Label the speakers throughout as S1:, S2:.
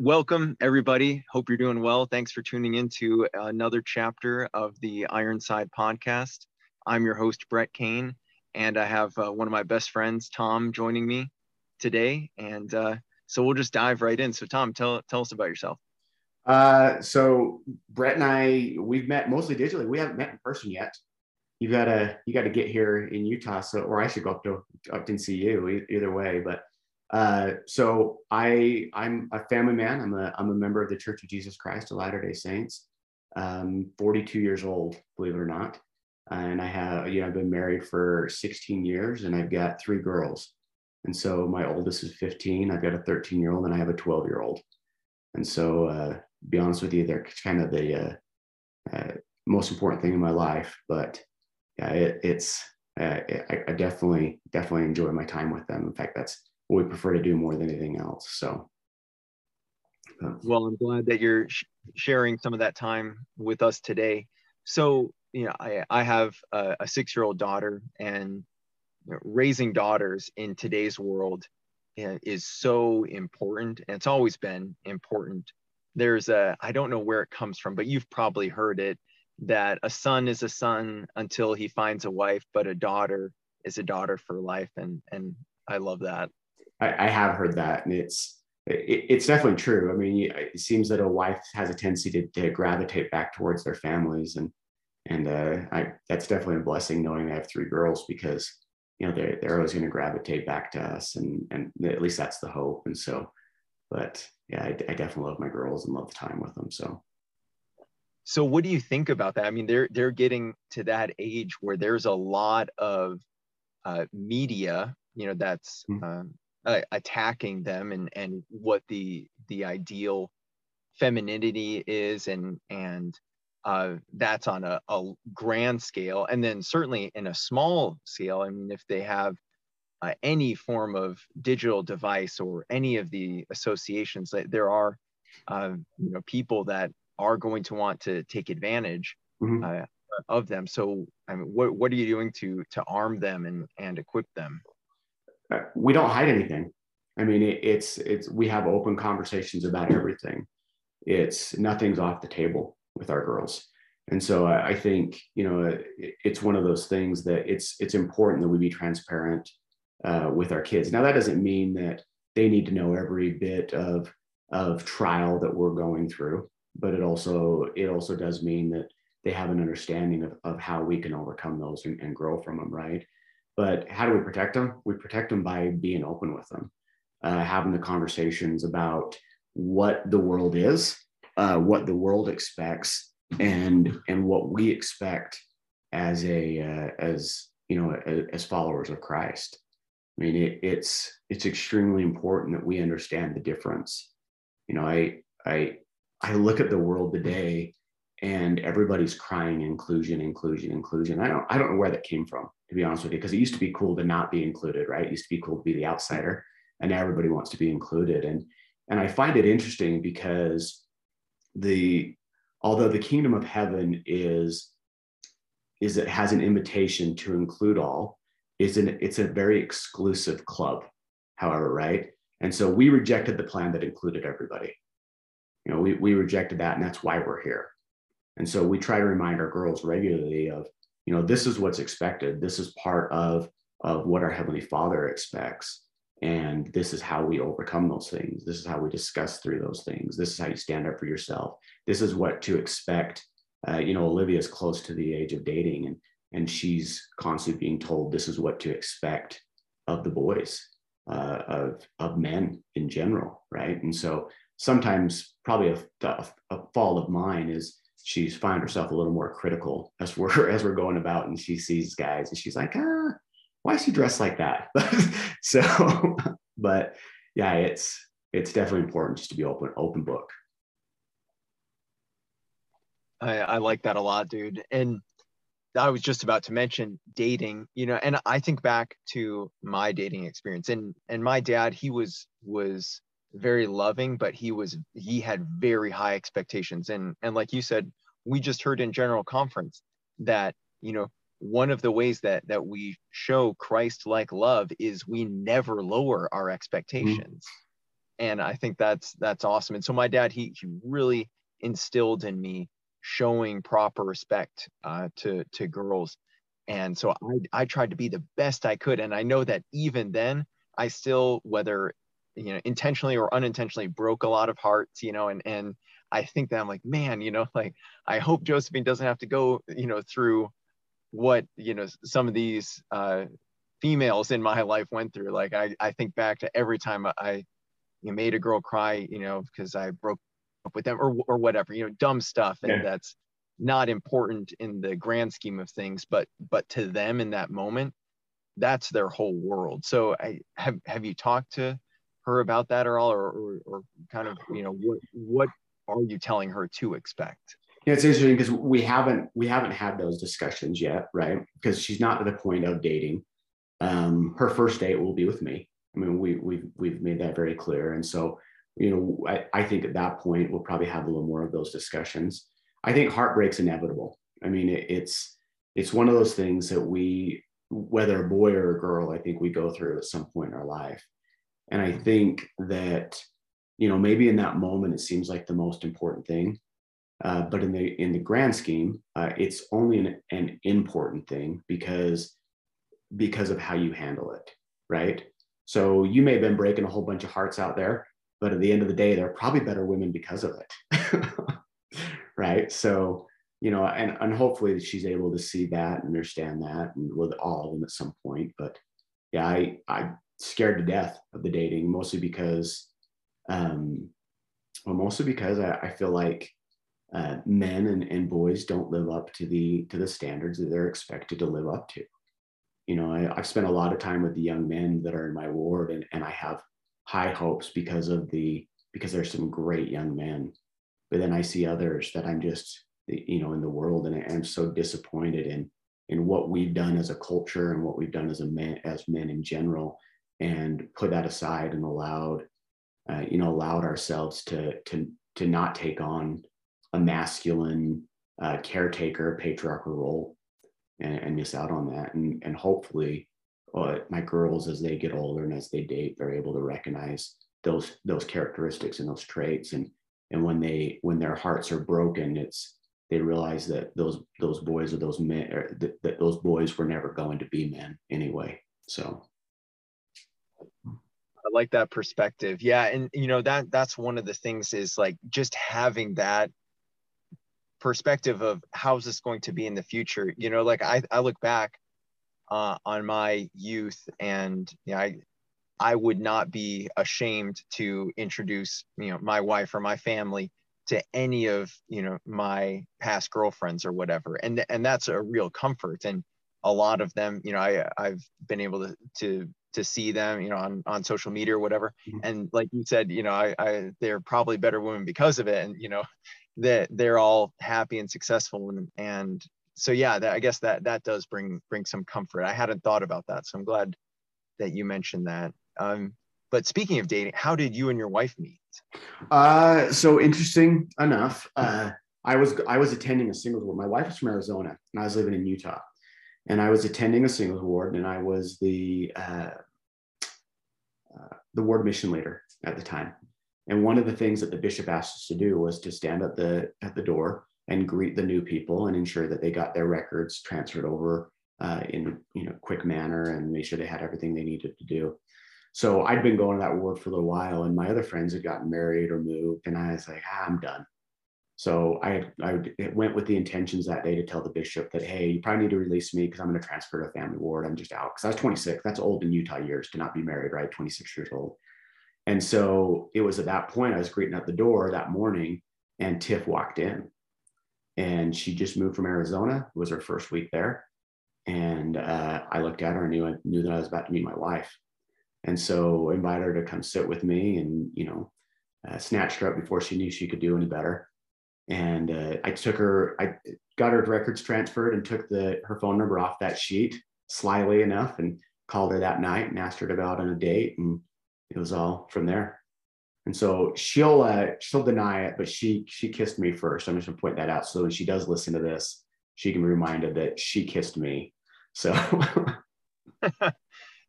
S1: welcome everybody. Hope you're doing well. Thanks for tuning in to another chapter of the Ironside podcast. I'm your host, Brett Kane, and I have uh, one of my best friends, Tom, joining me today. And uh, so we'll just dive right in. So, Tom, tell, tell us about yourself.
S2: Uh, so Brett and I, we've met mostly digitally. We haven't met in person yet. You gotta, you gotta get here in Utah. So, or I should go up to, up and see you either way. But uh, so I I'm a family man. I'm a I'm a member of the Church of Jesus Christ of Latter Day Saints. Um, 42 years old, believe it or not, and I have you know I've been married for 16 years, and I've got three girls. And so my oldest is 15. I've got a 13 year old, and I have a 12 year old. And so, uh, be honest with you, they're kind of the uh, uh, most important thing in my life. But yeah, it, it's uh, I, I definitely definitely enjoy my time with them. In fact, that's what we prefer to do more than anything else. So, uh,
S1: well, I'm glad that you're sh- sharing some of that time with us today. So, you know, I, I have a, a six year old daughter, and you know, raising daughters in today's world is so important. And it's always been important. There's a, I don't know where it comes from, but you've probably heard it that a son is a son until he finds a wife, but a daughter is a daughter for life. And, and I love that.
S2: I, I have heard that, and it's it, it's definitely true. I mean, it seems that a wife has a tendency to, to gravitate back towards their families, and and uh, I, that's definitely a blessing knowing I have three girls because you know they're they're always going to gravitate back to us, and and at least that's the hope. And so, but yeah, I, I definitely love my girls and love the time with them. So.
S1: So what do you think about that? I mean, they're they're getting to that age where there's a lot of uh, media, you know, that's mm-hmm. um, uh, attacking them and and what the the ideal femininity is and and uh, that's on a, a grand scale. And then certainly in a small scale i mean if they have uh, any form of digital device or any of the associations that there are uh, you know people that are going to want to take advantage mm-hmm. Uh, of them. So i mean what, what are you doing to to arm them and and equip them
S2: we don't hide anything. I mean, it, it's it's we have open conversations about everything. It's nothing's off the table with our girls, and so I, I think you know it, it's one of those things that it's it's important that we be transparent uh, with our kids. Now that doesn't mean that they need to know every bit of of trial that we're going through, but it also it also does mean that they have an understanding of, of how we can overcome those and, and grow from them, right? But how do we protect them? We protect them by being open with them, uh, having the conversations about what the world is, uh, what the world expects, and and what we expect as a uh, as you know as, as, followers of Christ. I mean, it, it's it's extremely important that we understand the difference. You know, I I I look at the world today and everybody's crying inclusion, inclusion, inclusion. I don't, I don't know where that came from, to be honest with you, because it used to be cool to not be included, right? It used to be cool to be the outsider, and now everybody wants to be included. And and I find it interesting because the although the kingdom of heaven is is it has an invitation to include all, is an it's a very exclusive club, however, right? And so we rejected the plan that included everybody. You know, we, we rejected that, and that's why we're here and so we try to remind our girls regularly of, you know, this is what's expected. This is part of, of what our Heavenly Father expects. And this is how we overcome those things. This is how we discuss through those things. This is how you stand up for yourself. This is what to expect. Uh, you know, Olivia's close to the age of dating, and and she's constantly being told this is what to expect of the boys, uh, of of men in general, right? And so sometimes probably a, a, a fault of mine is she's find herself a little more critical as we're as we're going about and she sees guys and she's like ah why is he dressed like that? So but yeah it's it's definitely important just to be open open book.
S1: I, I like that a lot dude. And I was just about to mention dating, you know, and I think back to my dating experience and and my dad, he was was very loving, but he was he had very high expectations. And and like you said, we just heard in general conference that you know one of the ways that that we show Christ like love is we never lower our expectations. Mm-hmm. and I think that's that's awesome. And so my dad, he he really instilled in me showing proper respect uh, to to girls, and so I I tried to be the best I could. And I know that even then, I still whether you know intentionally or unintentionally broke a lot of hearts, you know, and and I think that I'm like, man, you know, like I hope Josephine doesn't have to go, you know, through what you know some of these uh, females in my life went through. Like I I think back to every time I you made a girl cry, you know, because I broke up with them or or whatever, you know, dumb stuff, and yeah. that's not important in the grand scheme of things, but but to them in that moment, that's their whole world. So I have have you talked to her about that at all, or or, or kind of you know what what are you telling her to expect?
S2: Yeah, it's interesting because we haven't we haven't had those discussions yet, right? Because she's not at the point of dating. Um, her first date will be with me. I mean, we we've we've made that very clear, and so you know, I, I think at that point we'll probably have a little more of those discussions. I think heartbreak's inevitable. I mean, it, it's it's one of those things that we, whether a boy or a girl, I think we go through at some point in our life, and I think that you know maybe in that moment it seems like the most important thing uh, but in the in the grand scheme uh, it's only an, an important thing because because of how you handle it right? So you may have been breaking a whole bunch of hearts out there but at the end of the day they're probably better women because of it right? So you know and, and hopefully she's able to see that and understand that and with all of them at some point but yeah i i'm scared to death of the dating mostly because um, well, mostly because I, I feel like uh, men and, and boys don't live up to the to the standards that they're expected to live up to. You know, I, I've spent a lot of time with the young men that are in my ward, and, and I have high hopes because of the because there's some great young men. But then I see others that I'm just you know in the world, and I'm so disappointed in in what we've done as a culture and what we've done as a man as men in general, and put that aside and allowed uh, you know, allowed ourselves to to to not take on a masculine uh, caretaker patriarchal role and, and, miss out on that. And and hopefully, uh, my girls as they get older and as they date, they're able to recognize those those characteristics and those traits. And and when they when their hearts are broken, it's they realize that those those boys or those men or that, that those boys were never going to be men anyway. So
S1: like that perspective. Yeah, and you know that that's one of the things is like just having that perspective of how's this going to be in the future. You know, like I I look back uh, on my youth and you know, I I would not be ashamed to introduce you know my wife or my family to any of you know my past girlfriends or whatever and and that's a real comfort and a lot of them you know i i've been able to to to see them, you know, on, on social media or whatever. Mm-hmm. And like you said, you know, I, I, they're probably better women because of it. And, you know, that they're all happy and successful. And, and so, yeah, that, I guess that, that does bring, bring some comfort. I hadn't thought about that. So I'm glad that you mentioned that. Um, but speaking of dating, how did you and your wife meet?
S2: Uh, so interesting enough, uh, I was, I was attending a singles ward. My wife is from Arizona and I was living in Utah and I was attending a singles ward, and I was the uh, uh, the ward mission leader at the time. And one of the things that the bishop asked us to do was to stand at the at the door and greet the new people and ensure that they got their records transferred over uh, in you know quick manner and make sure they had everything they needed to do. So I'd been going to that ward for a little while, and my other friends had gotten married or moved, and I was like, ah, I'm done. So I, I went with the intentions that day to tell the bishop that, hey, you probably need to release me because I'm going to transfer to a family ward. I'm just out because I was 26. That's old in Utah years to not be married, right? 26 years old. And so it was at that point I was greeting at the door that morning, and Tiff walked in, and she just moved from Arizona. It was her first week there, and uh, I looked at her and knew I knew that I was about to meet my wife, and so I invited her to come sit with me, and you know, uh, snatched her up before she knew she could do any better and uh, I took her, I got her records transferred and took the her phone number off that sheet slyly enough and called her that night and asked her to go out on a date, and it was all from there. And so she'll uh, she'll deny it, but she she kissed me first. I'm just gonna point that out. So when she does listen to this, she can be reminded that she kissed me. So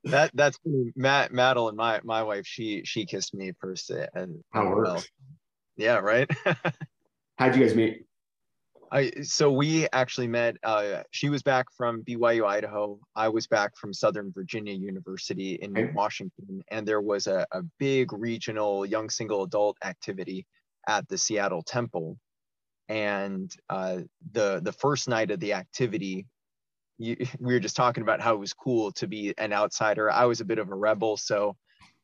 S1: that that's Matt Madeline, my my wife. She she kissed me first. And
S2: how well.
S1: Yeah, right.
S2: How'd you guys meet?
S1: I so we actually met. Uh, she was back from BYU Idaho. I was back from Southern Virginia University in okay. Washington, and there was a, a big regional young single adult activity at the Seattle Temple. And uh, the the first night of the activity, you, we were just talking about how it was cool to be an outsider. I was a bit of a rebel, so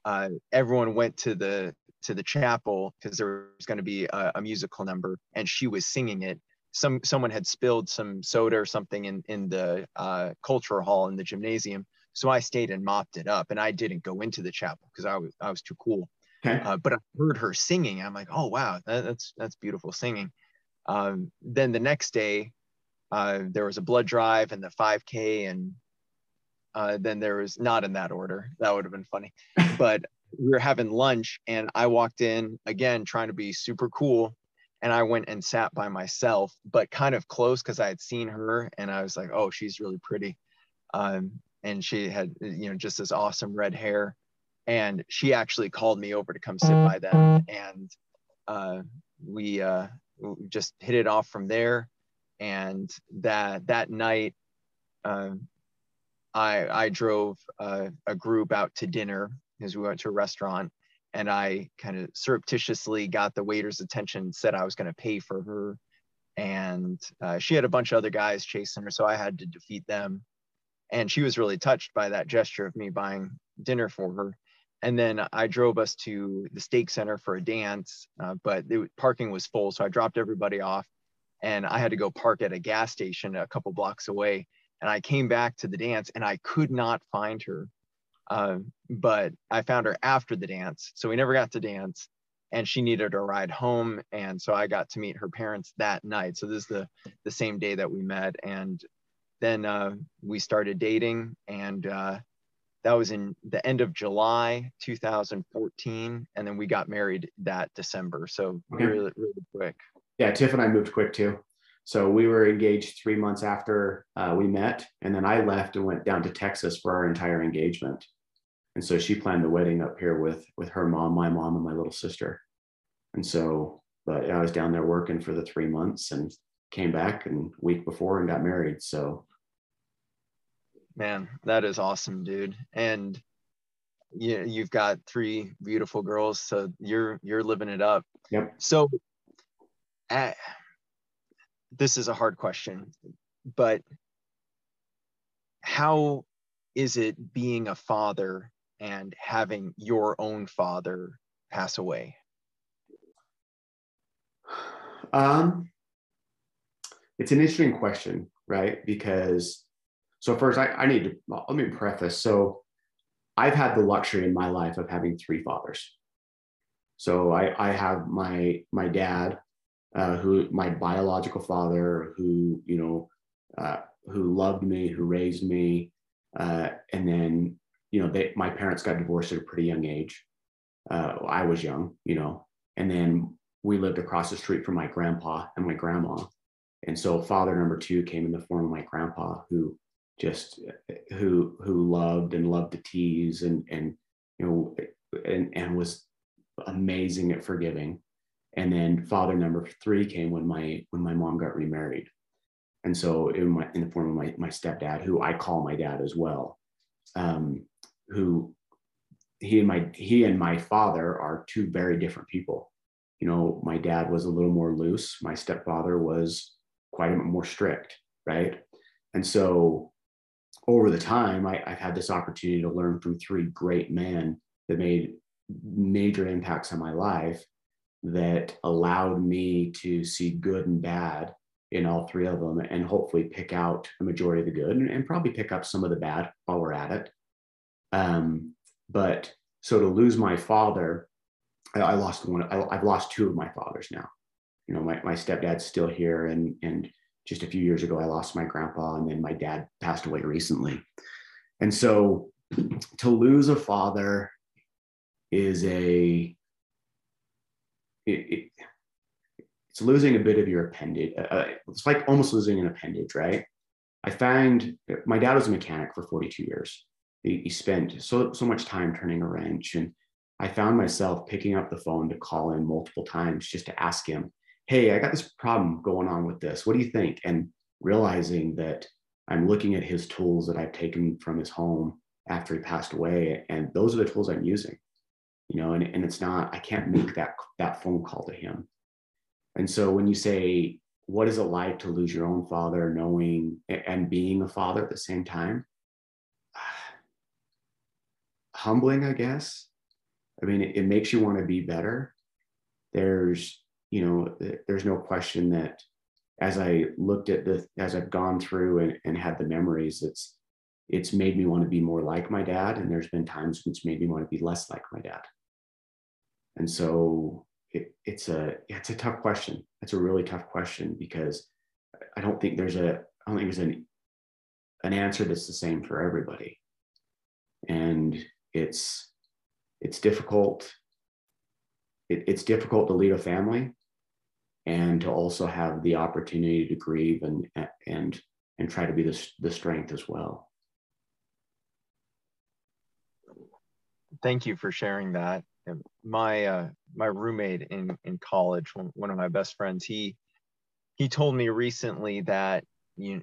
S1: uh, everyone went to the to the chapel because there was going to be a, a, musical number, and she was singing it. Some someone had spilled some soda or something in in the uh, cultural hall in the gymnasium, so I stayed and mopped it up, and I didn't go into the chapel because I was I was too cool. Okay. Uh, but I heard her singing. I'm like, oh wow, that, that's that's beautiful singing. Um, then the next day, uh, there was a blood drive and the 5K, and uh, then there was not in that order. That would have been funny. but we were having lunch, and I walked in again trying to be super cool, and I went and sat by myself, but kind of close because I had seen her, and I was like, oh, she's really pretty. Um, and she had you know just this awesome red hair and she actually called me over to come sit by them and uh, we uh, just hit it off from there and that that night uh, I, I drove uh, a group out to dinner because we went to a restaurant and I kind of surreptitiously got the waiter's attention, said I was going to pay for her. And uh, she had a bunch of other guys chasing her, so I had to defeat them. And she was really touched by that gesture of me buying dinner for her and then I drove us to the stake center for a dance, uh, but the parking was full, so I dropped everybody off, and I had to go park at a gas station a couple blocks away. And I came back to the dance, and I could not find her, uh, but I found her after the dance, so we never got to dance. And she needed a ride home, and so I got to meet her parents that night. So this is the the same day that we met, and then uh, we started dating, and uh, that was in the end of July 2014, and then we got married that December. So okay. really, really quick.
S2: Yeah, Tiff and I moved quick too. So we were engaged three months after uh, we met, and then I left and went down to Texas for our entire engagement. And so she planned the wedding up here with with her mom, my mom, and my little sister. And so, but I was down there working for the three months and came back and week before and got married. So
S1: man that is awesome dude and you, you've got three beautiful girls so you're you're living it up
S2: yep
S1: so uh, this is a hard question but how is it being a father and having your own father pass away
S2: um it's an interesting question right because so first, I, I need to let me preface. So I've had the luxury in my life of having three fathers. So I, I have my my dad, uh, who my biological father, who you know, uh, who loved me, who raised me, uh, and then you know, they, my parents got divorced at a pretty young age. Uh, I was young, you know, and then we lived across the street from my grandpa and my grandma, and so father number two came in the form of my grandpa, who just who who loved and loved to tease and and you know and and was amazing at forgiving. And then father number three came when my when my mom got remarried. And so in my in the form of my my stepdad who i call my dad as well um who he and my he and my father are two very different people. You know my dad was a little more loose. My stepfather was quite a bit more strict right? And so over the time, I, have had this opportunity to learn from three great men that made major impacts on my life that allowed me to see good and bad in all three of them and hopefully pick out the majority of the good and, and probably pick up some of the bad while we're at it. Um, but so to lose my father, I, I lost one, I, I've lost two of my fathers now. You know, my, my stepdad's still here and, and just a few years ago, I lost my grandpa, and then my dad passed away recently. And so to lose a father is a it, it's losing a bit of your appendage. Uh, uh, it's like almost losing an appendage, right? I found my dad was a mechanic for 42 years. he, he spent so so much time turning a wrench and I found myself picking up the phone to call in multiple times just to ask him, Hey, I got this problem going on with this. What do you think? And realizing that I'm looking at his tools that I've taken from his home after he passed away, and those are the tools I'm using. You know, and, and it's not, I can't make that that phone call to him. And so when you say, what is it like to lose your own father, knowing and being a father at the same time? Humbling, I guess. I mean, it, it makes you want to be better. There's, you know, there's no question that as I looked at the, as I've gone through and, and had the memories, it's, it's made me want to be more like my dad. And there's been times when it's made me want to be less like my dad. And so it, it's a, it's a tough question. It's a really tough question because I don't think there's a, I don't think there's an, an answer that's the same for everybody. And it's, it's difficult. It, it's difficult to lead a family and to also have the opportunity to grieve and and and try to be the, the strength as well
S1: thank you for sharing that my uh, my roommate in in college one of my best friends he he told me recently that you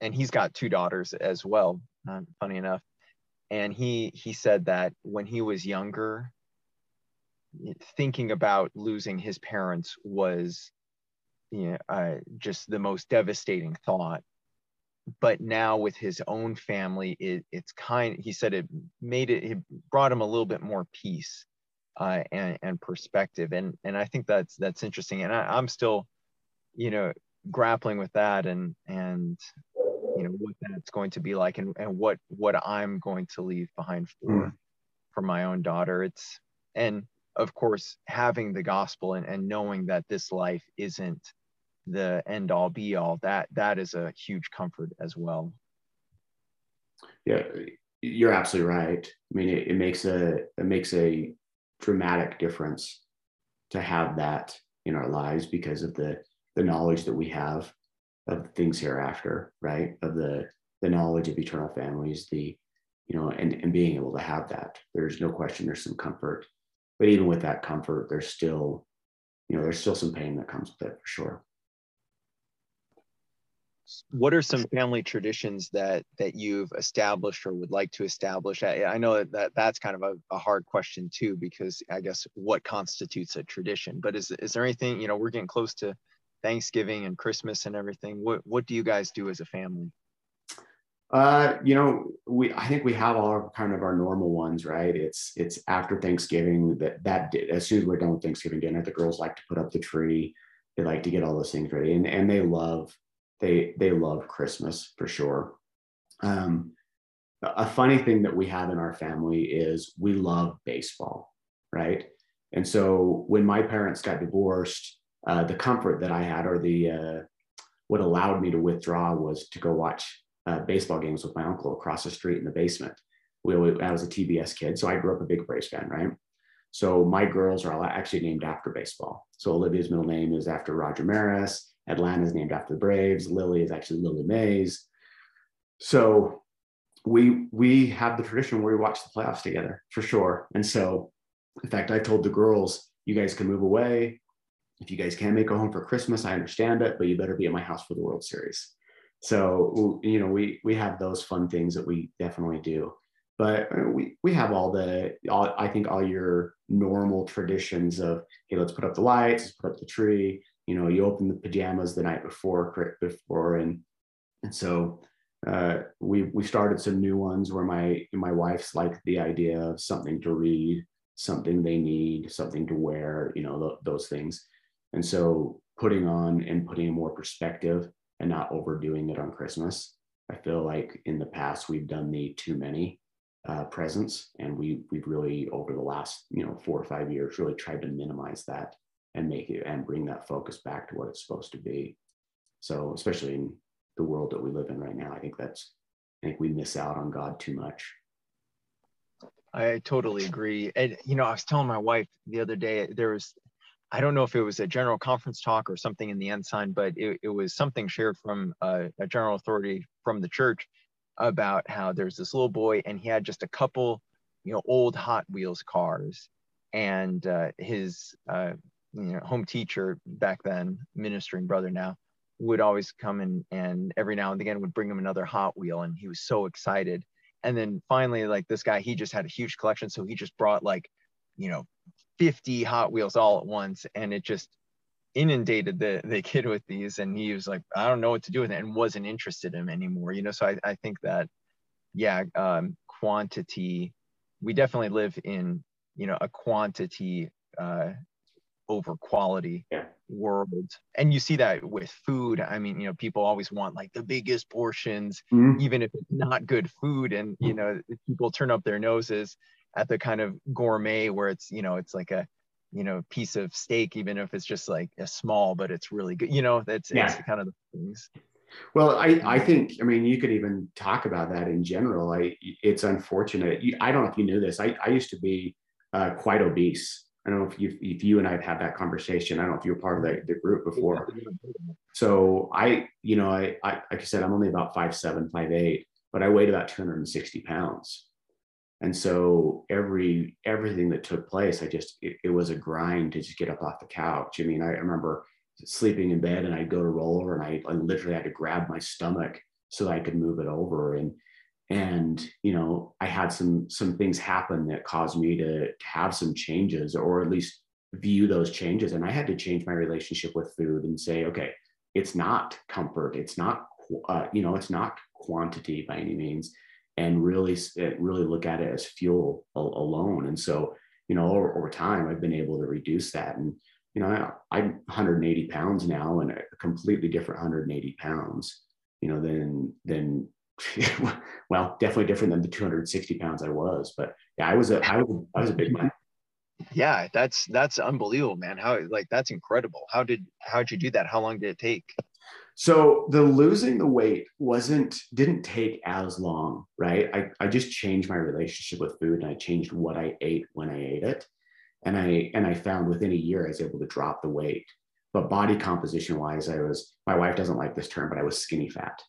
S1: and he's got two daughters as well uh, funny enough. And he he said that when he was younger thinking about losing his parents was you know, uh, just the most devastating thought. But now with his own family it, it's kind he said it made it it brought him a little bit more peace uh, and, and perspective. And and i think that's that's interesting. And I, i'm still you know grappling with that and and you know what that's going to be like and, and what what i'm going to leave behind for mm. for my own daughter. It's and of course having the gospel and, and knowing that this life isn't the end all be all that that is a huge comfort as well.
S2: Yeah you're absolutely right. I mean it, it makes a it makes a dramatic difference to have that in our lives because of the the knowledge that we have of things hereafter, right? Of the the knowledge of eternal families, the you know, and and being able to have that. There's no question. There's some comfort, but even with that comfort, there's still, you know, there's still some pain that comes with it for sure.
S1: What are some family traditions that that you've established or would like to establish? I, I know that that's kind of a, a hard question too, because I guess what constitutes a tradition. But is is there anything you know? We're getting close to Thanksgiving and Christmas and everything. What what do you guys do as a family?
S2: Uh, you know, we I think we have all our, kind of our normal ones, right? It's it's after Thanksgiving that that as soon as we're done with Thanksgiving dinner, the girls like to put up the tree. They like to get all those things ready, and and they love they they love Christmas for sure. Um, a funny thing that we have in our family is we love baseball, right? And so when my parents got divorced, uh, the comfort that I had or the uh, what allowed me to withdraw was to go watch uh, baseball games with my uncle across the street in the basement. We, I was a TBS kid, so I grew up a big Braves fan, right? So my girls are all actually named after baseball. So Olivia's middle name is after Roger Maris. Atlanta is named after the Braves. Lily is actually Lily Mays. So we we have the tradition where we watch the playoffs together for sure. And so, in fact, I told the girls, you guys can move away if you guys can't make a home for Christmas, I understand it, but you better be at my house for the World Series. So you know, we we have those fun things that we definitely do, but uh, we we have all the all, I think all your normal traditions of hey, let's put up the lights, let's put up the tree. You know, you open the pajamas the night before before, and and so uh, we we started some new ones where my my wife's like the idea of something to read, something they need, something to wear. You know, th- those things. And so putting on and putting more perspective and not overdoing it on Christmas. I feel like in the past we've done the too many uh, presents, and we we've really over the last you know four or five years really tried to minimize that and make it and bring that focus back to what it's supposed to be. So especially in the world that we live in right now, I think that's I think we miss out on God too much.
S1: I totally agree. And you know, I was telling my wife the other day there was I don't know if it was a general conference talk or something in the ensign, but it, it was something shared from a general authority from the church. about how there's this little boy and he had just a couple, you know, old Hot Wheels cars, and uh, his uh, you know home teacher back then, ministering brother now, would always come in and every now and again would bring him another Hot Wheel, and he was so excited. And then finally, like this guy, he just had a huge collection, so he just brought like, you know, 50 Hot Wheels all at once, and it just inundated the the kid with these and he was like i don't know what to do with it and wasn't interested in him anymore you know so i, I think that yeah um, quantity we definitely live in you know a quantity uh, over quality
S2: yeah.
S1: world and you see that with food i mean you know people always want like the biggest portions
S2: Mhm.
S1: even if it's not good food and you know people turn up their noses at the kind of gourmet where it's you know it's like a you know piece of steak even if it's just like a small but it's really good you know that's it's
S2: Yeah.
S1: kind of the things
S2: Well, I, I think, I mean, you could even talk about that in general. I, it's unfortunate. You, I don't know if you knew this. I, I used to be uh, quite obese. I don't know if you, if you and I've had that conversation. I don't know if you were part of the, the group before. So I, you know, I, I, like I said, I'm only about five, seven, five, eight, but I weighed about 260 pounds. And so every, everything that took place, I just, it, it was a grind to just get up off the couch. I mean, I remember sleeping in bed and I'd go to roll over and I, I literally had to grab my stomach so that I could move it over. And, and, you know, I had some, some things happen that caused me to, to have some changes or at least view those changes. And I had to change my relationship with food and say, okay, it's not comfort. It's not, uh, you know, it's not quantity by any means and really, uh, really look at it as fuel al- alone. And so, you know, over, over time, I've been able to reduce that. And, you know, I, I'm 180 pounds now and a completely different 180 pounds, you know, than, than, well, definitely different than the 260 pounds I was. But yeah, I was a, I was, I was a big man.
S1: yeah that's that's unbelievable man how like that's incredible how did how'd you do that how long did it take
S2: So the losing the weight wasn't didn't take as long, right? I, I just changed my relationship with food and I changed what I ate when I ate it. And I and I found within a year I was able to drop the weight. But body composition wise, I was my wife doesn't like this term, but I was skinny fat.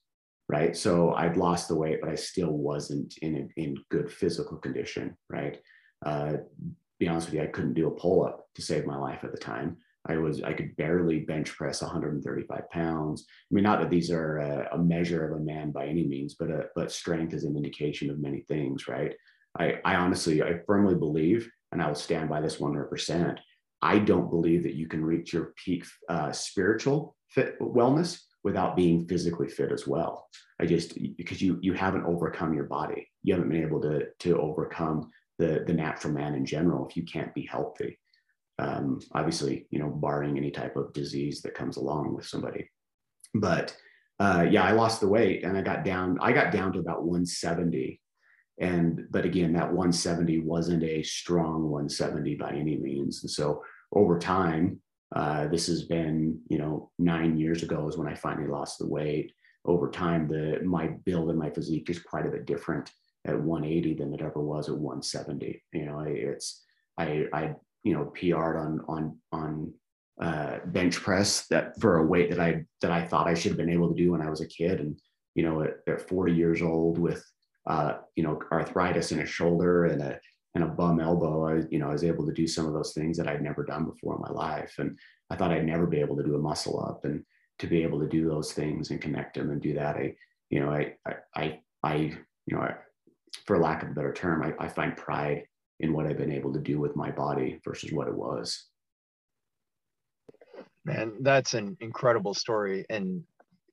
S2: Right. So I'd lost the weight, but I still wasn't in in good physical condition. Right. Uh, be honest with you, I couldn't do a pull-up to save my life at the time. I was I could barely bench press 135 pounds. I mean, not that these are a, a measure of a man by any means, but uh but strength is an indication of many things, right? I, I honestly, I firmly believe, and I will stand by this 100%. I don't believe that you can reach your peak uh, spiritual fit wellness without being physically fit as well. I just because you you haven't overcome your body, you haven't been able to to overcome the the natural man in general if you can't be healthy um, obviously, you know, barring any type of disease that comes along with somebody. But uh, yeah, I lost the weight and I got down. I got down to about 170, and but again, that 170 wasn't a strong 170 by any means. And so over time, uh, this has been, you know, nine years ago is when I finally lost the weight. Over time, the my build and my physique is quite a bit different at 180 than it ever was at 170. You know, it's I I you know PR'd on on on uh, bench press that for a weight that I that I thought I should have been able to do when I was a kid, and you know at, at 40 years old with uh, you know arthritis in a shoulder and a and a bum elbow, I you know I was able to do some of those things that I'd never done before in my life, and I thought I'd never be able to do a muscle up, and to be able to do those things and connect them and do that, I you know I I I, I you know I, for lack of a better term, I, I find pride in what I've been able to do with my body versus what it was.
S1: man that's an incredible story. And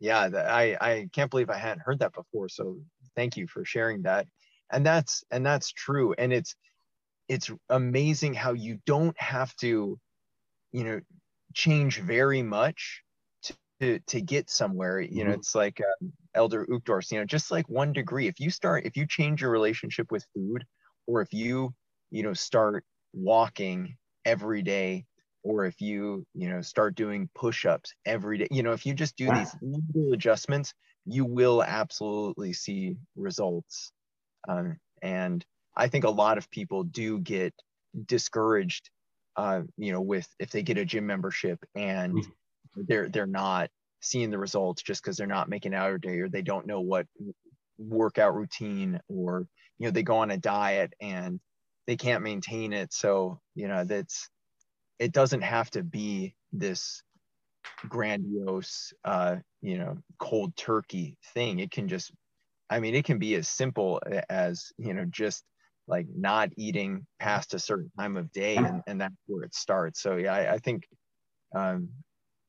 S1: yeah i i can't believe i hadn't heard that before. So thank you for sharing that. And that's and that's true. And it's it's amazing how you don't have to you know change very much to to, to get somewhere. You know
S2: Mhm.
S1: it's like um, elder Uchtdorf, you know just like one degree. If you start if you change your relationship with food or if you you know start walking every day or if you you know start doing push-ups every day you know if you just do these little adjustments you will absolutely see results. Um, and i think a lot of people do get discouraged uh, you know with if they get a gym membership and
S2: Mm.
S1: they're they're not seeing the results just because they're not making out out day or they don't know what workout routine or you know they go on a diet and they can't maintain it so you know that's it doesn't have to be this grandiose uh you know cold turkey thing it can just i mean it can be as simple as you know just like not eating past a certain time of day and, and that's where it starts. So yeah i, I think um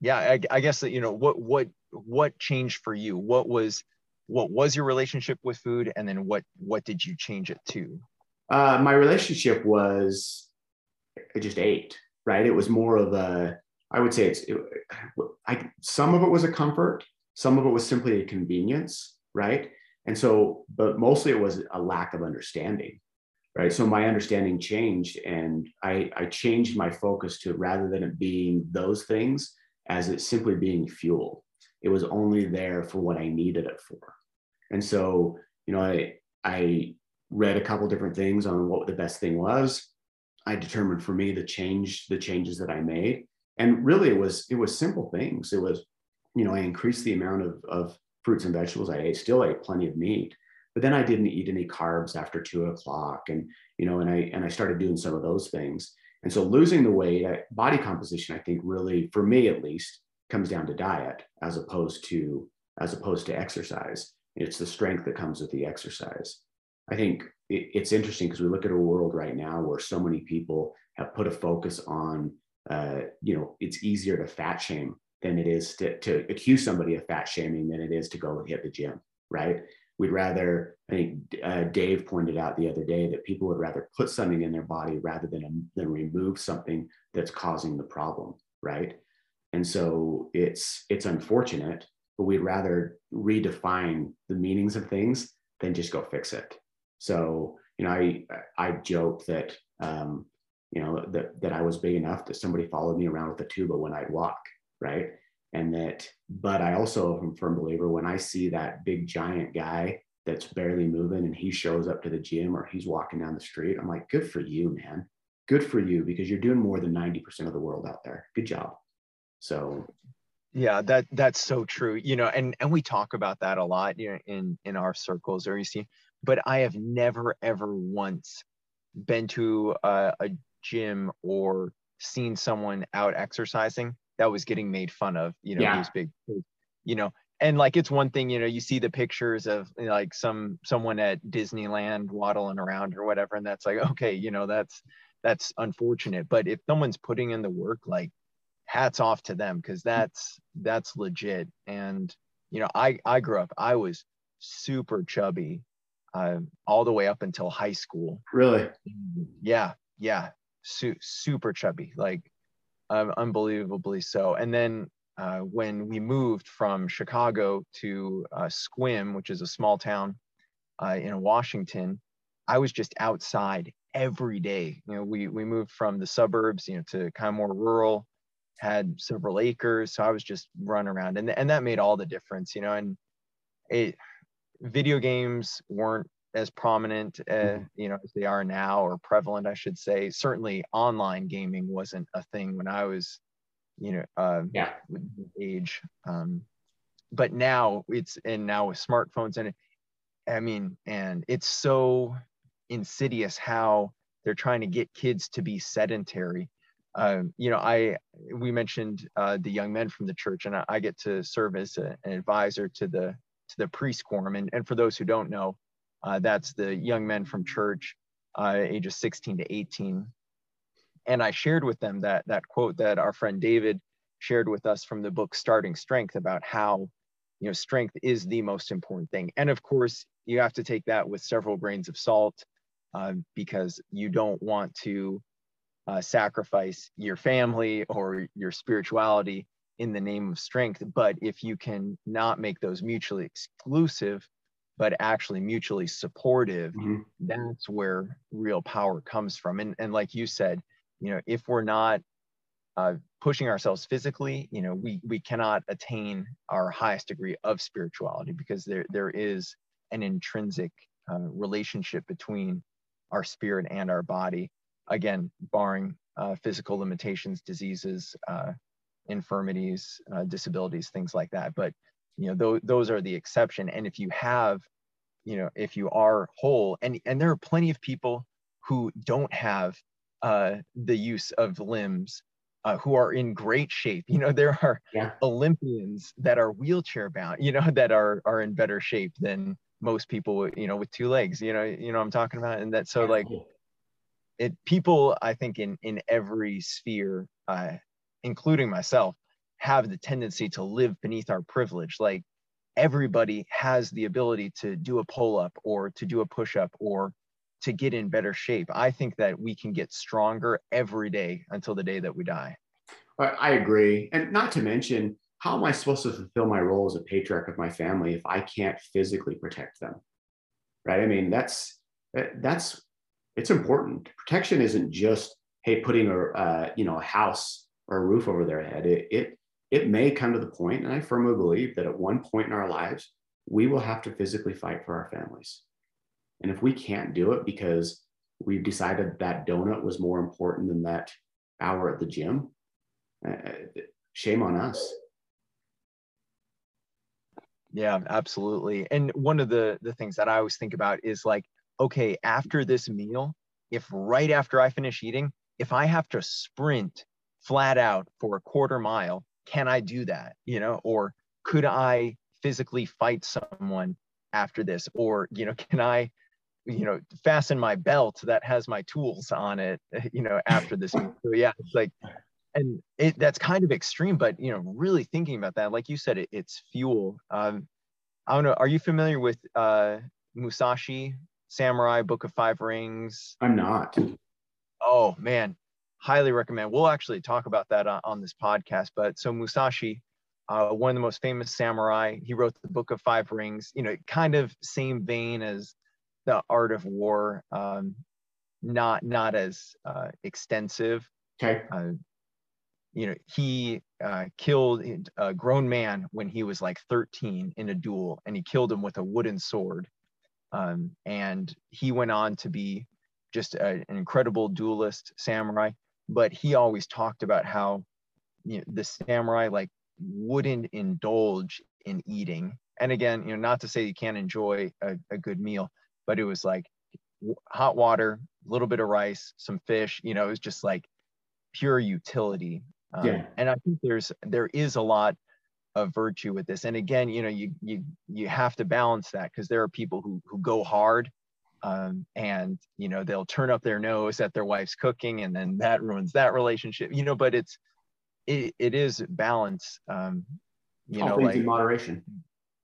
S1: yeah I, I guess that you know what what what changed for you? What was what was your relationship with food and then what what did you change it to?
S2: Uh, my relationship was I just ate right? It was more of a i would say it's it, I, some of it was a comfort some of it was simply a convenience right? And so but mostly it was a lack of understanding right? So my understanding changed and i i changed my focus to rather than it being those things as it simply being fuel. It was only there for what i needed it for. And so you know i i read a couple different things on what the best thing was. I determined for me the change the changes that i made. And really it was it was simple things. It was you know i increased the amount of, of fruits and vegetables i ate still ate plenty of meat but then I didn't eat any carbs after two o'clock, and you know, and I and I started doing some of those things. And so losing the weight, body composition, I think really, for me at least, comes down to diet as opposed to as opposed to exercise. It's the strength that comes with the exercise. I think it, it's interesting because we look at a world right now where so many people have put a focus on, uh, you know, it's easier to fat shame than it is to, to accuse somebody of fat shaming than it is to go hit the gym, right? We'd rather i think uh, dave pointed out the other day that people would rather put something in their body rather than than remove something that's causing the problem right? And so it's it's unfortunate but we'd rather redefine the meanings of things than just go fix it. So you know i i joke that um you know that that i was big enough that somebody followed me around with a tuba when i'd walk right and that but i also am a firm believer when i see that big giant guy that's barely moving and he shows up to the gym or he's walking down the street i'm like good for you man. Good for you because you're doing more than 90% of the world out there. Good job. So
S1: yeah that that's so true you know and and we talk about that a lot you know in in our circles or you see but i have never ever once been to a, a gym or seen someone out exercising that was getting made fun of, you know, yeah. these big, you know, and like it's one thing, you know, you see the pictures of you know, like some someone at Disneyland waddling around or whatever, and that's like, okay, you know, that's that's unfortunate. But if someone's putting in the work, like hats off to them because that's that's legit. And you know, I I grew up, I was super chubby uh, all the way up until high school.
S2: Really?
S1: Yeah, yeah, Su- super chubby. Like um, unbelievably so. And then uh, when we moved from Chicago to uh, Sequim, which is a small town uh, in Washington, I was just outside every day. You know, we we moved from the suburbs, you know, to kind of more rural, had several acres, so I was just running around, and and that made all the difference, you know. And it, video games weren't as prominent uh, mm-hmm. you know as they are now or prevalent i should say. Certainly online gaming wasn't a thing when i was you know uh,
S2: yeah.
S1: age um, but now it's and now with smartphones and i mean and it's so insidious how they're trying to get kids to be sedentary. Um, you know i we mentioned uh, the young men from the church and i, I get to serve as a, an advisor to the to the priest quorum. And, and for those who don't know uh, that's the young men from church, uh, ages 16 to 18. And I shared with them that that quote that our friend David shared with us from the book Starting Strength about how you know strength is the most important thing. And of course, you have to take that with several grains of salt uh, because you don't want to uh, sacrifice your family or your spirituality in the name of strength. But if you can not make those mutually exclusive, but actually mutually supportive mm-hmm. that's where real power comes from. And, and like you said you know if we're not uh, pushing ourselves physically you know we we cannot attain our highest degree of spirituality because there there is an intrinsic uh, relationship between our spirit and our body. Again barring uh, physical limitations diseases uh, infirmities uh, disabilities things like that. But you know those, those are the exception and if you have you know if you are whole and and there are plenty of people who don't have uh, the use of limbs uh, who are in great shape. You know, there are yeah. Olympians that are wheelchair bound, you know, that are are in better shape than most people, you know, with two legs. You know, you know I'm talking about, and that so like it people I think in in every sphere, uh, including myself, have the tendency to live beneath our privilege. Like everybody has the ability to do a pull up or to do a push up or to get in better shape. I think that we can get stronger every day until the day that we die.
S2: I agree. And not to mention, how am I supposed to fulfill my role as a patriarch of my family if I can't physically protect them? Right. I mean, that's, that's, it's important. Protection isn't just, hey, putting a, uh, you know, a house or a roof over their head. It, it, it may come to the point, and I firmly believe that at one point in our lives, we will have to physically fight for our families. And if we can't do it because we've decided that donut was more important than that hour at the gym, uh, shame on us.
S1: Yeah, absolutely. And one of the the things that I always think about is like, okay, after this meal, if right after I finish eating, if I have to sprint flat out for a quarter mile, can I do that? You know, or could I physically fight someone after this? Or, you know, can I you know fasten my belt that has my tools on it you know after this? So yeah it's like and it that's kind of extreme but you know really thinking about that like you said it, it's fuel. Um i don't know are you familiar with uh musashi samurai book of five rings?
S2: I'm not.
S1: Oh man highly recommend we'll actually talk about that on, on this podcast but so musashi uh, one of the most famous samurai he wrote the book of five rings you know kind of same vein as the art of war, um, not not as uh, extensive.
S2: Okay.
S1: Uh, you know, he uh, killed a grown man when he was like 13 in a duel, and he killed him with a wooden sword. Um, and he went on to be just a, an incredible duelist samurai. But he always talked about how you know, the samurai like wouldn't indulge in eating. And again, you know, not to say you can't enjoy a, a good meal, but it was like hot water, a little bit of rice, some fish. You know, it was just like pure utility. Um, yeah. And I think there's there is a lot of virtue with this. And again, you know, you you you have to balance that because there are people who who go hard. Um, and you know they'll turn up their nose at their wife's cooking and then that ruins that relationship you know but it's it, it is balance um you All know like
S2: in moderation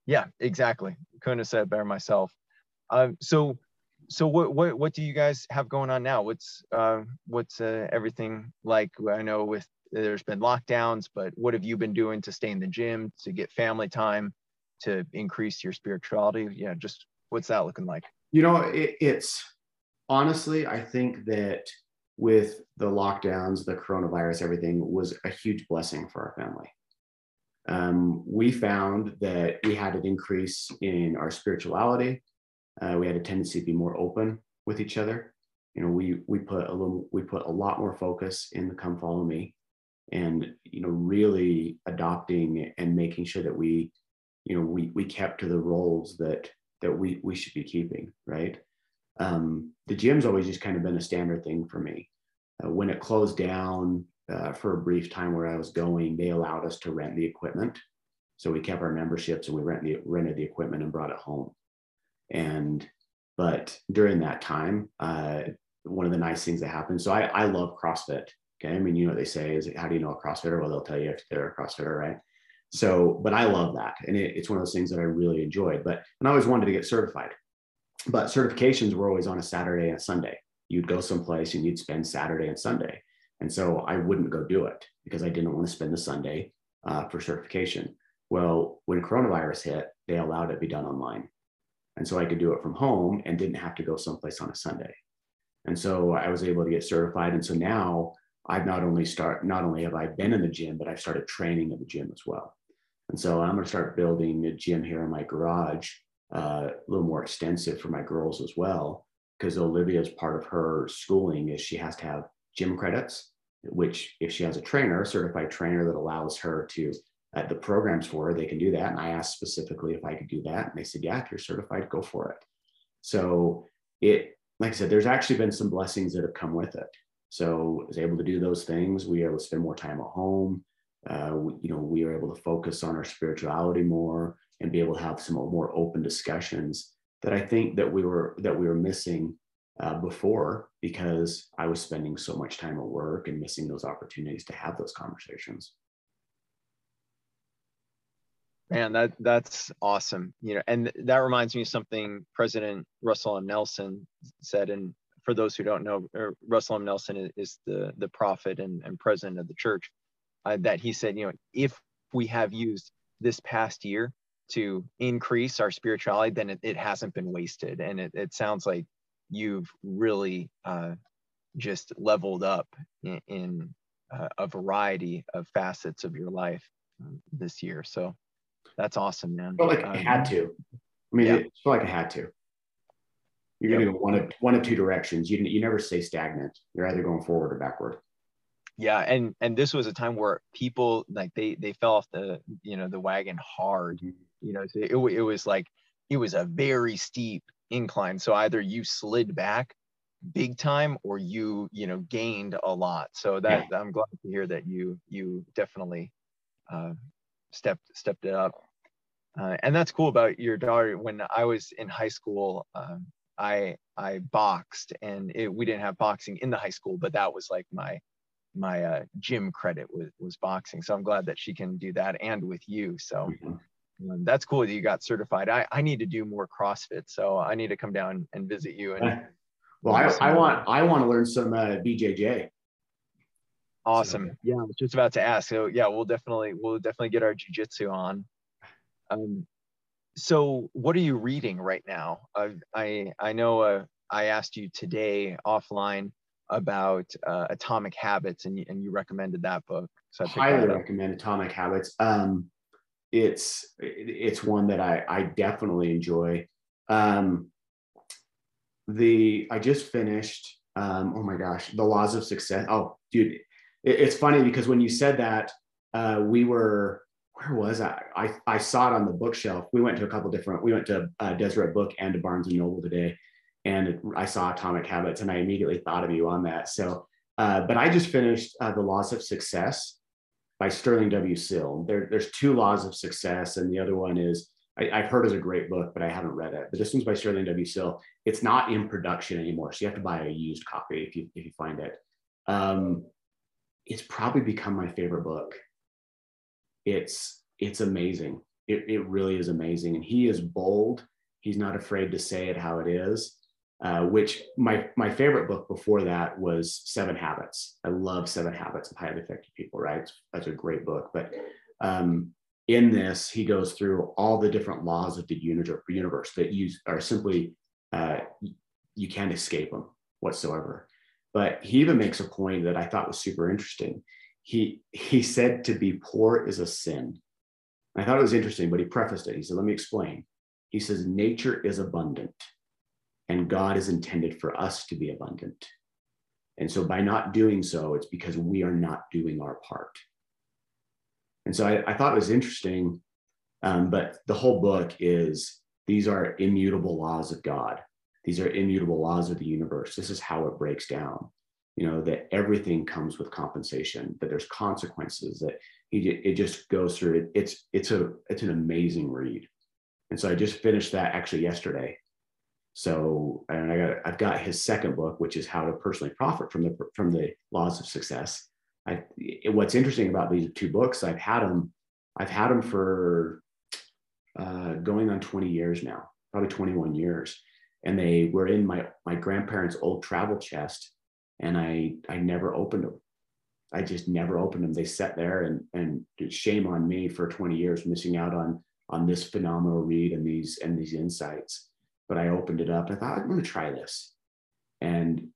S1: yeah exactly couldn't have said it better myself um, so, so what, what, what do you guys have going on now? What's, uh, what's uh, everything like? I know with there's been lockdowns, but what have you been doing to stay in the gym, to get family time, to increase your spirituality? Yeah, just what's that looking like?
S2: You know, it, it's honestly, I think that with the lockdowns, the coronavirus, everything was a huge blessing for our family. Um, we found that we had an increase in our spirituality. Uh, we had a tendency to be more open with each other. You know, we we put a little we put a lot more focus in the come follow me, and you know, really adopting and making sure that we, you know, we we kept to the roles that that we we should be keeping. Right. Um, the gym's always just kind of been a standard thing for me. Uh, when it closed down uh, for a brief time where I was going, they allowed us to rent the equipment. So we kept our memberships and we rent the, rented the equipment and brought it home. And but during that time, uh, one of the nice things that happened. So I, I love CrossFit. Okay. I mean, you know what they say is how do you know a CrossFitter? Well, they'll tell you if they're a CrossFitter, right? So, but I love that. And it, it's one of those things that I really enjoyed. But and I always wanted to get certified. But certifications were always on a Saturday and a Sunday. You'd go someplace and you'd spend Saturday and Sunday. And so I wouldn't go do it because I didn't want to spend the Sunday uh, for certification. Well, when coronavirus hit, they allowed it to be done online. And so I could do it from home and didn't have to go someplace on a Sunday. And so I was able to get certified. And so now I've not only start, not only have I been in the gym, but I've started training at the gym as well. And so I'm going to start building a gym here in my garage, uh, a little more extensive for my girls as well. Because Olivia's part of her schooling is she has to have gym credits, which if she has a trainer, a certified trainer that allows her to at the programs for her, they can do that. And I asked specifically if I could do that. And they said, yeah, if you're certified, go for it. So it, like I said, there's actually been some blessings that have come with it. So I was able to do those things. We were able to spend more time at home. Uh, we, you know, we were able to focus on our spirituality more and be able to have some more open discussions that I think that we were that we were missing uh, before because I was spending so much time at work and missing those opportunities to have those conversations.
S1: Man, that that's awesome. You know, and that reminds me of something President Russell M. Nelson said. And for those who don't know, er, Russell M. Nelson is, the the prophet and, and president of the church. Uh, that he said, you know, if we have used this past year to increase our spirituality, then it, it hasn't been wasted. And it, it sounds like you've really uh, just leveled up in, in uh, a variety of facets of your life um, this year. So that's awesome, man.
S2: I like um, I had to. I mean, yeah. it felt like I had to. You're yep. going to go one of one of two directions. You you never stay stagnant. You're either going forward or backward.
S1: Yeah, and and this was a time where people like they they fell off the you know the wagon hard. Mm-hmm. You know, so it, it was like it was a very steep incline. So either you slid back big time or you you know gained a lot. So that yeah. I'm glad to hear that you you definitely uh, stepped stepped it up. Uh, and that's cool about your daughter. When I was in high school, um, I I boxed, and it, we didn't have boxing in the high school, but that was like my my uh, gym credit was was boxing. So I'm glad that she can do that and with you. So mm-hmm. um, that's cool that you got certified. I I need to do more CrossFit, so I need to come down and visit you. And
S2: well, I, I want I want to learn some uh, BJJ.
S1: Awesome. So, yeah, I was just about to ask. So yeah, we'll definitely we'll definitely get our jujitsu on. Um, so what are you reading right now? Uh, I I know uh, I asked you today offline about uh, Atomic Habits, and you, and you recommended that book.
S2: So I highly recommend Atomic Habits. Um, it's it's one that I I definitely enjoy. Um, the I just finished. Um, oh my gosh, the Laws of Success. Oh, dude, it, it's funny because when you said that, uh, we were where was I? I? I saw it on the bookshelf. We went to a couple different. We went to uh, Deseret Book and to Barnes and Noble today, and I saw Atomic Habits, and I immediately thought of you on that. So, uh, but I just finished uh, the Laws of Success by Sterling W. Sill. There, there's two Laws of Success, and the other one is I, have heard is a great book, but I haven't read it. But this one's by Sterling W. Sill. It's not in production anymore, so you have to buy a used copy if you if you find it. Um, it's probably become my favorite book. It's it's amazing. It, it really is amazing. And he is bold. He's not afraid to say it how it is. Uh, which my my favorite book before that was Seven Habits. I love Seven Habits of Highly Effective People. Right, that's a great book. But um, in this, he goes through all the different laws of the universe that you are simply uh, you can't escape them whatsoever. But he even makes a point that I thought was super interesting. He he said to be poor is a sin. I thought it was interesting, but he prefaced it. He said, "Let me explain." He says, "Nature is abundant, and God is intended for us to be abundant." And so, by not doing so, it's because we are not doing our part. And so, I, I thought it was interesting. Um, but the whole book is these are immutable laws of God. These are immutable laws of the universe. This is how it breaks down. You know, that everything comes with compensation, that there's consequences, that it just goes through it. It's it's a it's an amazing read. And so I just finished that actually yesterday. So and I got I've got his second book, which is how to personally profit from the from the laws of success. I what's interesting about these two books, I've had them, I've had them for uh, going on 20 years now, probably 21 years and they were in my my grandparents' old travel chest, and I I never opened them. I just never opened them. They sat there, and and shame on me for 20 years missing out on on this phenomenal read and these and these insights. But I opened it up. I thought I'm going to try this, and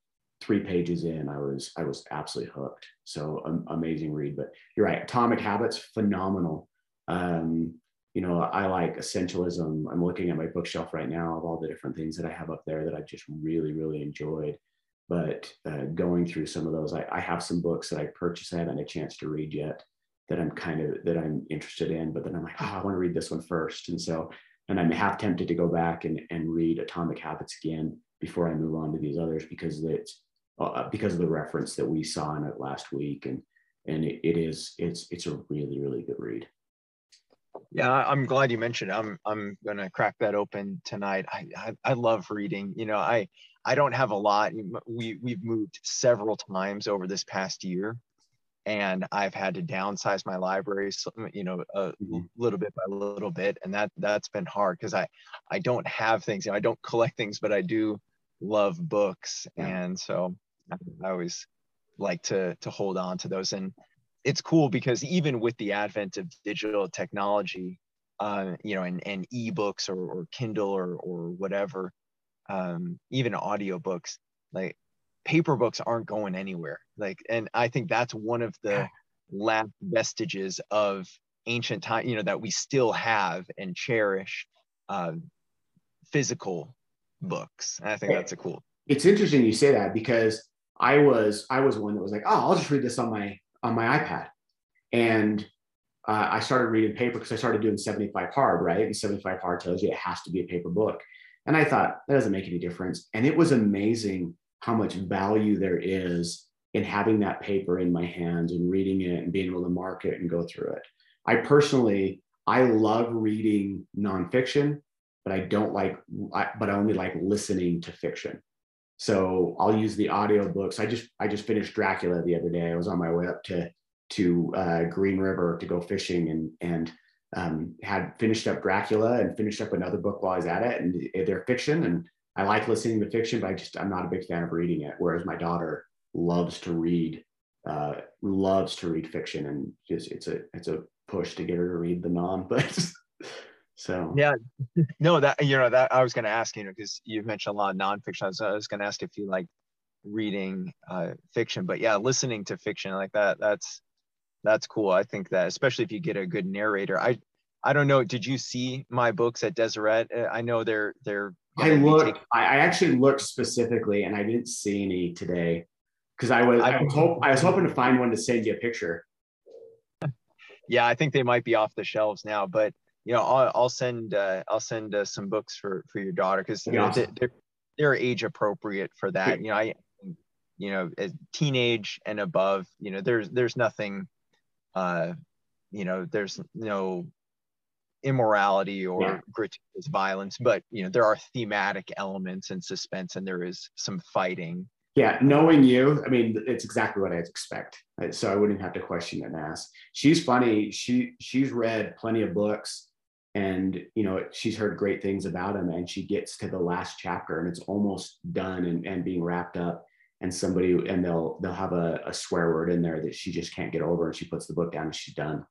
S2: three pages in, I was I was absolutely hooked. So um, amazing read. But you're right, Atomic Habits, phenomenal. Um, you know, I like essentialism. I'm looking at my bookshelf right now of all the different things that I have up there that I just really, really enjoyed. But uh, going through some of those, I, I, have some books that I purchased I haven't had a chance to read yet that I'm kind of that I'm interested in. But then I'm like, oh, I want to read this one first. And so and I'm half tempted to go back and, and read Atomic Habits again before I move on to these others because it's uh, because of the reference that we saw in it last week, and and it, it is it's it's a really really good read.
S1: Yeah, I'm glad you mentioned. It. I'm I'm gonna crack that open tonight. I, I I love reading. You know, I I don't have a lot. We we've moved several times over this past year, and I've had to downsize my library, you know, a mm-hmm. little bit by little bit, and that that's been hard because I I don't have things. You know, I don't collect things, but I do love books, and so I always like to to hold on to those. And it's cool because even with the advent of digital technology, uh, you know, and and ebooks or or Kindle or or whatever, um, even audiobooks, like paper books aren't going anywhere. Like, and I think that's one of the last vestiges of ancient time, you know, that we still have and cherish uh, physical books. And I think that's a cool.
S2: It's interesting you say that because I was I was one that was like, oh, I'll just read this on my on my iPad, and uh, I started reading paper because I started doing 75 hard, right? And 75 hard tells you it has to be a paper book. And I thought that doesn't make any difference. And it was amazing how much value there is in having that paper in my hands and reading it and being able to mark it and go through it. I personally, I love reading nonfiction, but I don't like, I, but I only like listening to fiction. So I'll use the audiobooks. I just, I just finished Dracula the other day. I was on my way up to, to uh, Green River to go fishing and, and um, had finished up Dracula and finished up another book while I was at it. And they're fiction. And I like listening to fiction, but I just I'm not a big fan of reading it. Whereas my daughter loves to read, uh, loves to read fiction, and just it's a it's a push to get her to read the non. But so
S1: yeah, no, that you know that I was going to ask you know because you've mentioned a lot of nonfiction. Was, I was going to ask if you like reading uh, fiction, but yeah, listening to fiction like that that's that's cool. I think that especially if you get a good narrator. I I don't know. Did you see my books at Deseret? Uh, I know they're they're
S2: I looked. I actually looked specifically, and I didn't see any today because I was. I, was hope, I was hoping to find one to send you a picture.
S1: Yeah, I think they might be off the shelves now, but you know, I'll, I'll send. Uh, I'll send uh, some books for for your daughter because know, they're, they're age appropriate for that. You know, I, you know, as teenage and above, you know, there's there's nothing. Uh, you know, there's no immorality or yeah. gratuitous violence, but you know there are thematic elements and suspense, and there is some fighting.
S2: Yeah, knowing you, I mean, it's exactly what I'd expect. So I wouldn't have to question and ask. She's funny. She she's read plenty of books, and you know she's heard great things about him. And she gets to the last chapter, and it's almost done and, and being wrapped up. And somebody and they'll they'll have a, a swear word in there that she just can't get over, and she puts the book down and she's done.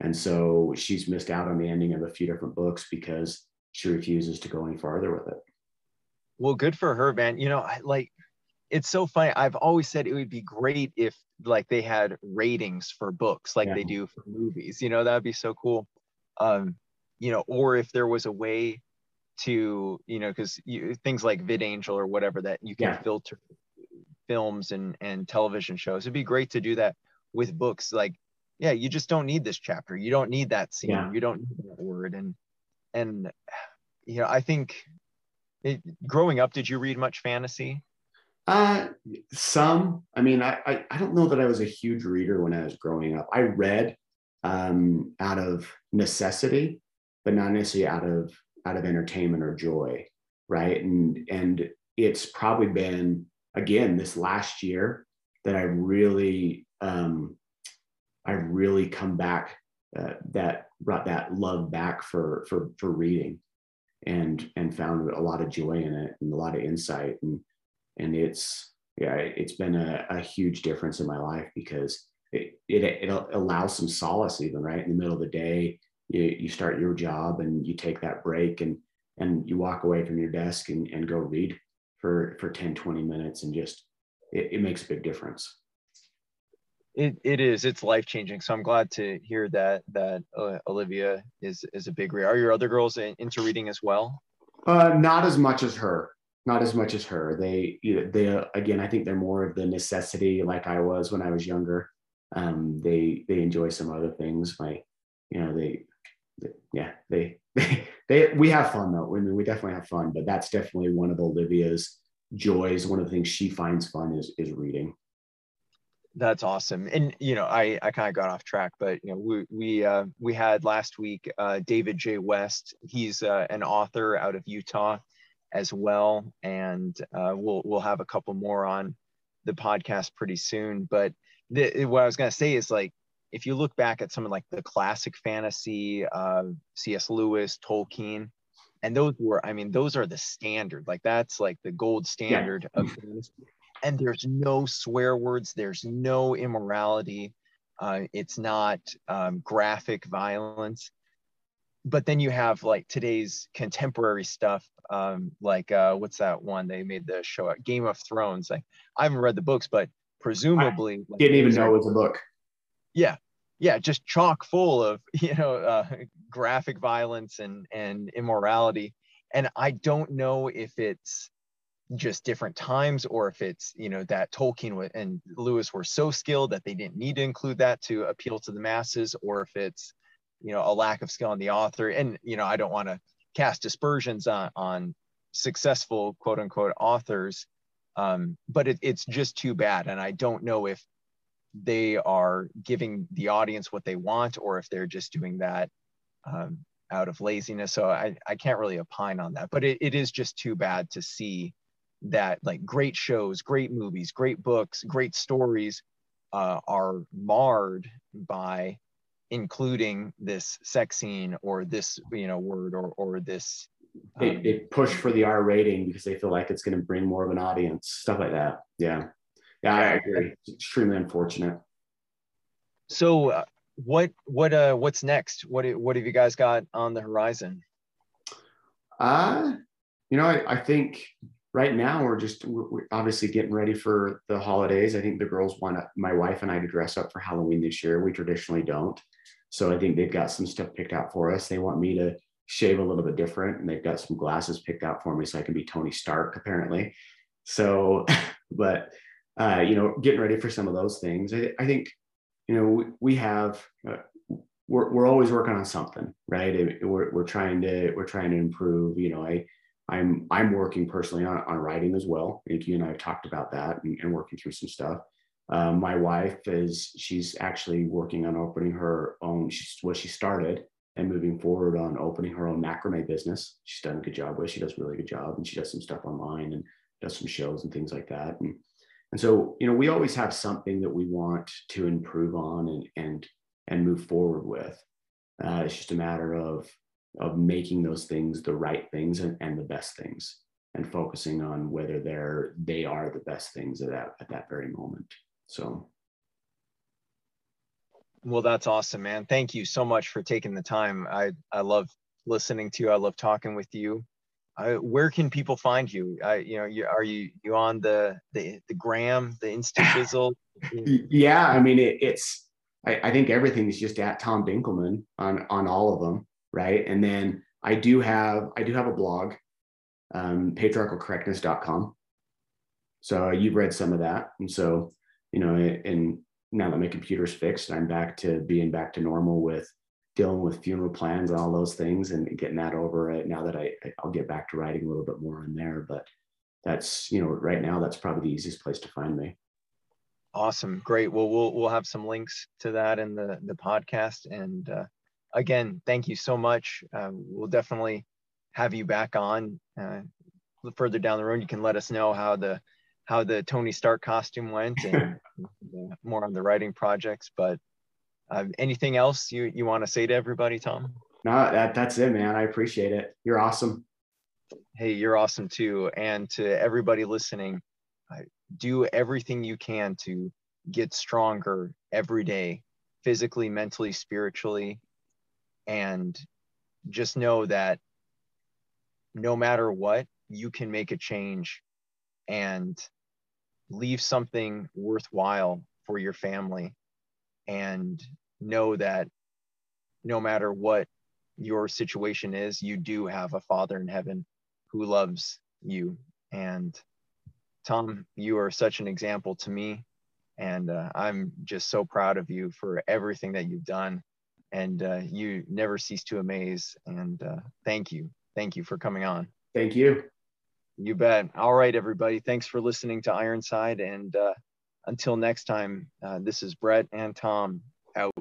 S2: And so she's missed out on the ending of a few different books because she refuses to go any farther with it.
S1: Well, good for her, man. You know, I, like it's so funny. I've always said it would be great if like they had ratings for books like yeah. they do for movies. You know, that'd be so cool. Um, you know, or if there was a way to, you know, because things like VidAngel or whatever that you can yeah. filter films and and television shows. It'd be great to do that with books. Like yeah you just don't need this chapter. You don't need that scene. Yeah. you don't need that word. And and you know i think it, growing up did you read much fantasy?
S2: Uh some. I mean I, I, I don't know that i was a huge reader when i was growing up. I read um out of necessity but not necessarily out of out of entertainment or joy right? And and it's probably been again this last year that i really um I really come back uh, that brought that love back for for for reading and and found a lot of joy in it and a lot of insight. And and it's yeah it's been a, a huge difference in my life because it, it it allows some solace even right? In the middle of the day you, you start your job and you take that break and and you walk away from your desk and, and go read for for 10 20 minutes and just it, it makes a big difference
S1: it, it is it's life changing so i'm glad to hear that that uh, olivia is is a big reader are your other girls into reading as well
S2: uh, not as much as her not as much as her they you know, they again i think they're more of the necessity like i was when i was younger um, they they enjoy some other things my you know they, they yeah they, they they we have fun though. I mean, we definitely have fun, but that's definitely one of Olivia's joys. One of the things she finds fun is is reading.
S1: That's awesome. And you know, I I kind of got off track, but you know, we we uh, we had last week uh, David J. West. He's uh, an author out of Utah as well, and uh, we'll we'll have a couple more on the podcast pretty soon. But the, what I was gonna say is like, if you look back at some of like the classic fantasy, uh, C.S. Lewis, Tolkien, and those were, I mean, those are the standard. Like that's like the gold standard yeah. of fantasy and there's no swear words there's no immorality uh, it's not um, graphic violence. But then you have like today's contemporary stuff um, like uh, what's that one they made the show at? Game of thrones. Like i haven't read the books but presumably
S2: like, didn't even know it was a book.
S1: Yeah yeah just chock full of you know uh, graphic violence and and immorality. And i don't know if it's just different times or if it's you know that tolkien and lewis were so skilled that they didn't need to include that to appeal to the masses or if it's you know a lack of skill on the author. And you know i don't want to cast aspersions on on successful quote unquote authors um, but it, it's just too bad. And i don't know if they are giving the audience what they want or if they're just doing that um, out of laziness. So I, I can't really opine on that but it, it is just too bad to see that like great shows, great movies, great books, great stories uh, are marred by including this sex scene or this you know word or or this
S2: um, they, they push for the r rating because they feel like it's going to bring more of an audience stuff like that. Yeah. Yeah i agree. It's extremely unfortunate.
S1: So uh, what what uh what's next? What what have you guys got on the horizon?
S2: Uh you know i, I think right now we're just we're obviously getting ready for the holidays. I think the girls want my wife and I to dress up for Halloween this year. We traditionally don't. So I think they've got some stuff picked out for us. They want me to shave a little bit different and they've got some glasses picked out for me so I can be Tony Stark apparently. So, but uh, you know, getting ready for some of those things. I, I think, you know, we, we have, uh, we're, we're always working on something, right? We're, we're trying to, we're trying to improve, you know, I, I'm I'm working personally on, on writing as well. I think you and I have talked about that and, and working through some stuff. Um, my wife is she's actually working on opening her own. She's what she started and moving forward on opening her own macrame business. She's done a good job with. She does a really good job, and she does some stuff online and does some shows and things like that. And and so you know we always have something that we want to improve on and and and move forward with. Uh, it's just a matter of of making those things the right things and, and the best things and focusing on whether they're they are the best things at that at that very moment. So.
S1: Well that's awesome man. Thank you so much for taking the time. I i love listening to you. I love talking with you. I, where can people find you? I, you know you, are you you on the the the gram the insta fizzle?
S2: Yeah i mean it, it's I, I think everything's just at tom dinkelman on on all of them right? And then I do have I do have a blog, um, patriarchalcorrectness.com. So you've read some of that, and so you know, and now that my computer's fixed, I'm back to being back to normal with dealing with funeral plans and all those things, and getting that over. It now that I I'll get back to writing a little bit more in there, but that's you know right now that's probably the easiest place to find me.
S1: Awesome, great. Well, we'll we'll have some links to that in the the podcast, and uh, again, thank you so much. Uh, we'll definitely have you back on uh, further down the road. You can let us know how the how the Tony Stark costume went and more on the writing projects. But uh, anything else you you want to say to everybody, Tom?
S2: No, that that's it, man. I appreciate it. You're awesome.
S1: Hey, you're awesome too. And to everybody listening, do everything you can to get stronger every day, physically, mentally, spiritually, and just know that no matter what, you can make a change and leave something worthwhile for your family and know that no matter what your situation is, you do have a father in heaven who loves you. And Tom, you are such an example to me. And uh, I'm just so proud of you for everything that you've done and uh, you never cease to amaze. And uh, thank you, thank you for coming on.
S2: Thank you.
S1: You bet. All right, everybody. Thanks for listening to Ironside. And uh, until next time, uh, this is Brett and Tom out.